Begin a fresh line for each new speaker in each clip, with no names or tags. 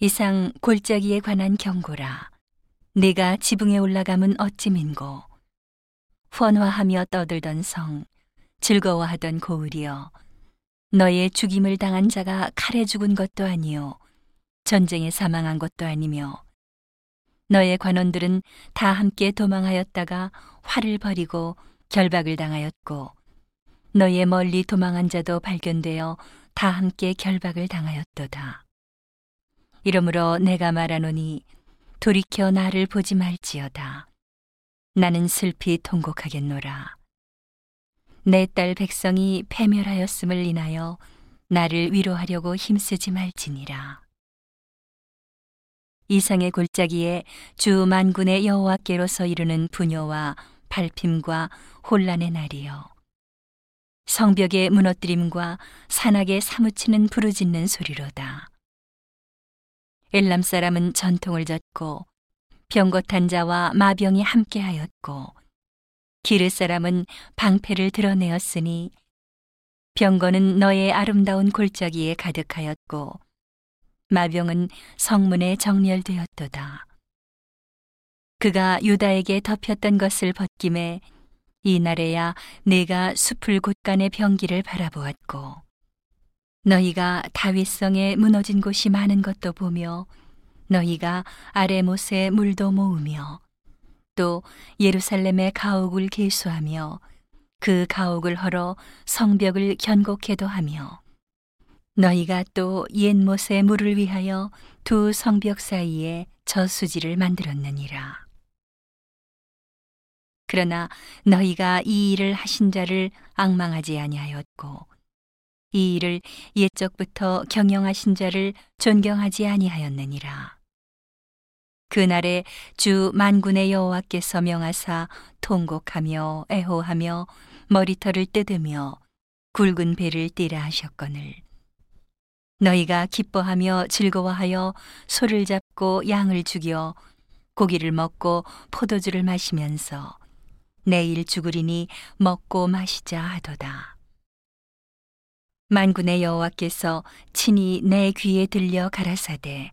이상 골짜기에 관한 경고라. 내가 지붕에 올라감은 어찌 민고. 헌화하며 떠들던 성, 즐거워하던 고을이여. 너의 죽임을 당한 자가 칼에 죽은 것도 아니요. 전쟁에 사망한 것도 아니며. 너의 관원들은 다 함께 도망하였다가 활을 버리고 결박을 당하였고. 너의 멀리 도망한 자도 발견되어 다 함께 결박을 당하였도다. 이러므로 내가 말하노니 돌이켜 나를 보지 말지어다. 나는 슬피 통곡하겠노라. 내 딸 백성이 패멸하였음을 인하여 나를 위로하려고 힘쓰지 말지니라. 이상의 골짜기에 주 만군의 여호와께로서 이르는 부녀와 발핌과 혼란의 날이여. 성벽의 무너뜨림과 산악에 사무치는 부르짖는 소리로다. 엘람 사람은 전통을 졌고 병거탄 자와 마병이 함께하였고 기르 사람은 방패를 드러내었으니 병거는 너의 아름다운 골짜기에 가득하였고 마병은 성문에 정렬되었도다. 그가 유다에게 덮였던 것을 벗김에 이날에야 내가 숲을 곳간의 병기를 바라보았고 너희가 다윗성에 무너진 곳이 많은 것도 보며 너희가 아레못에 물도 모으며 또 예루살렘의 가옥을 계수하며 그 가옥을 헐어 성벽을 견곡해도 하며 너희가 또 옛못의 물을 위하여 두 성벽 사이에 저수지를 만들었느니라. 그러나 너희가 이 일을 하신 자를 악망하지 아니하였고 이 일을 옛적부터 경영하신 자를 존경하지 아니하였느니라. 그날에 주 만군의 여호와께서 명하사 통곡하며 애호하며 머리털을 뜯으며 굵은 배를 띠라 하셨거늘 너희가 기뻐하며 즐거워하여 소를 잡고 양을 죽여 고기를 먹고 포도주를 마시면서 내일 죽으리니 먹고 마시자 하도다. 만군의 여호와께서 친히 내 귀에 들려 가라사대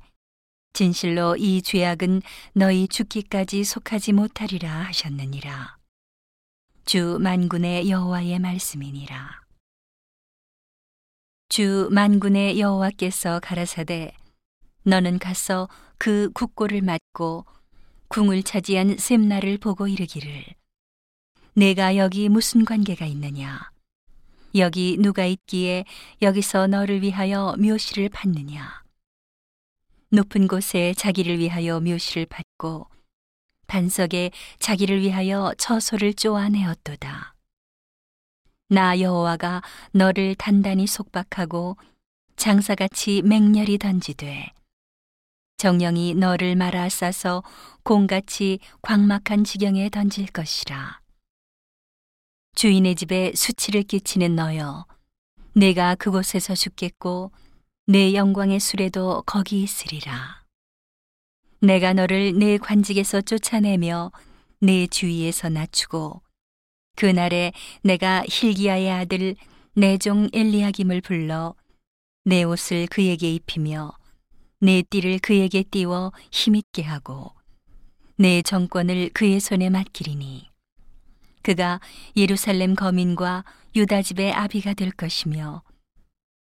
진실로 이 죄악은 너희 죽기까지 속하지 못하리라 하셨느니라. 주 만군의 여호와의 말씀이니라. 주 만군의 여호와께서 가라사대 너는 가서 그 국고를 맞고 궁을 차지한 셈나를 보고 이르기를 내가 여기 무슨 관계가 있느냐? 여기 누가 있기에 여기서 너를 위하여 묘시를 받느냐? 높은 곳에 자기를 위하여 묘시를 받고 반석에 자기를 위하여 처소를 쪼아내었도다. 나 여호와가 너를 단단히 속박하고 장사같이 맹렬히 던지되 정령이 너를 말아 싸서 공같이 광막한 지경에 던질 것이라. 주인의 집에 수치를 끼치는 너여, 내가 그곳에서 죽겠고 내 영광의 수레도 거기 있으리라. 내가 너를 내 관직에서 쫓아내며 내 주위에서 낮추고 그날에 내가 힐기야의 아들 내종 엘리야김을 불러 내 옷을 그에게 입히며 내 띠를 그에게 띄워 힘있게 하고 내 정권을 그의 손에 맡기리니 그가 예루살렘 거민과 유다 집의 아비가 될 것이며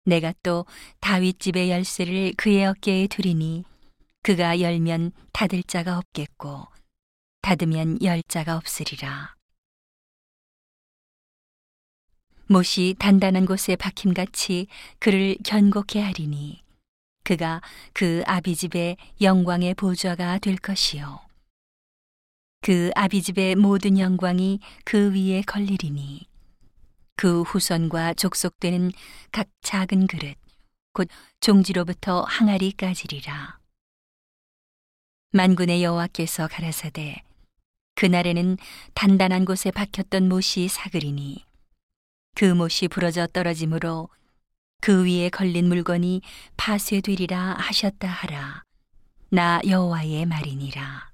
내가 또 다윗 집의 열쇠를 그의 어깨에 두리니 그가 열면 닫을 자가 없겠고 닫으면 열 자가 없으리라. 못이 단단한 곳에 박힘같이 그를 견고케 하리니 그가 그 아비 집의 영광의 보좌가 될 것이요. 그 아비 집의 모든 영광이 그 위에 걸리리니. 그 후손과 족속되는 각 작은 그릇 곧 종지로부터 항아리 까지리라. 만군의 여호와께서 가라사대 그날에는 단단한 곳에 박혔던 못이 사그리니 그 못이 부러져 떨어지므로 그 위에 걸린 물건이 파쇄되리라 하셨다 하라. 나 여호와의 말이니라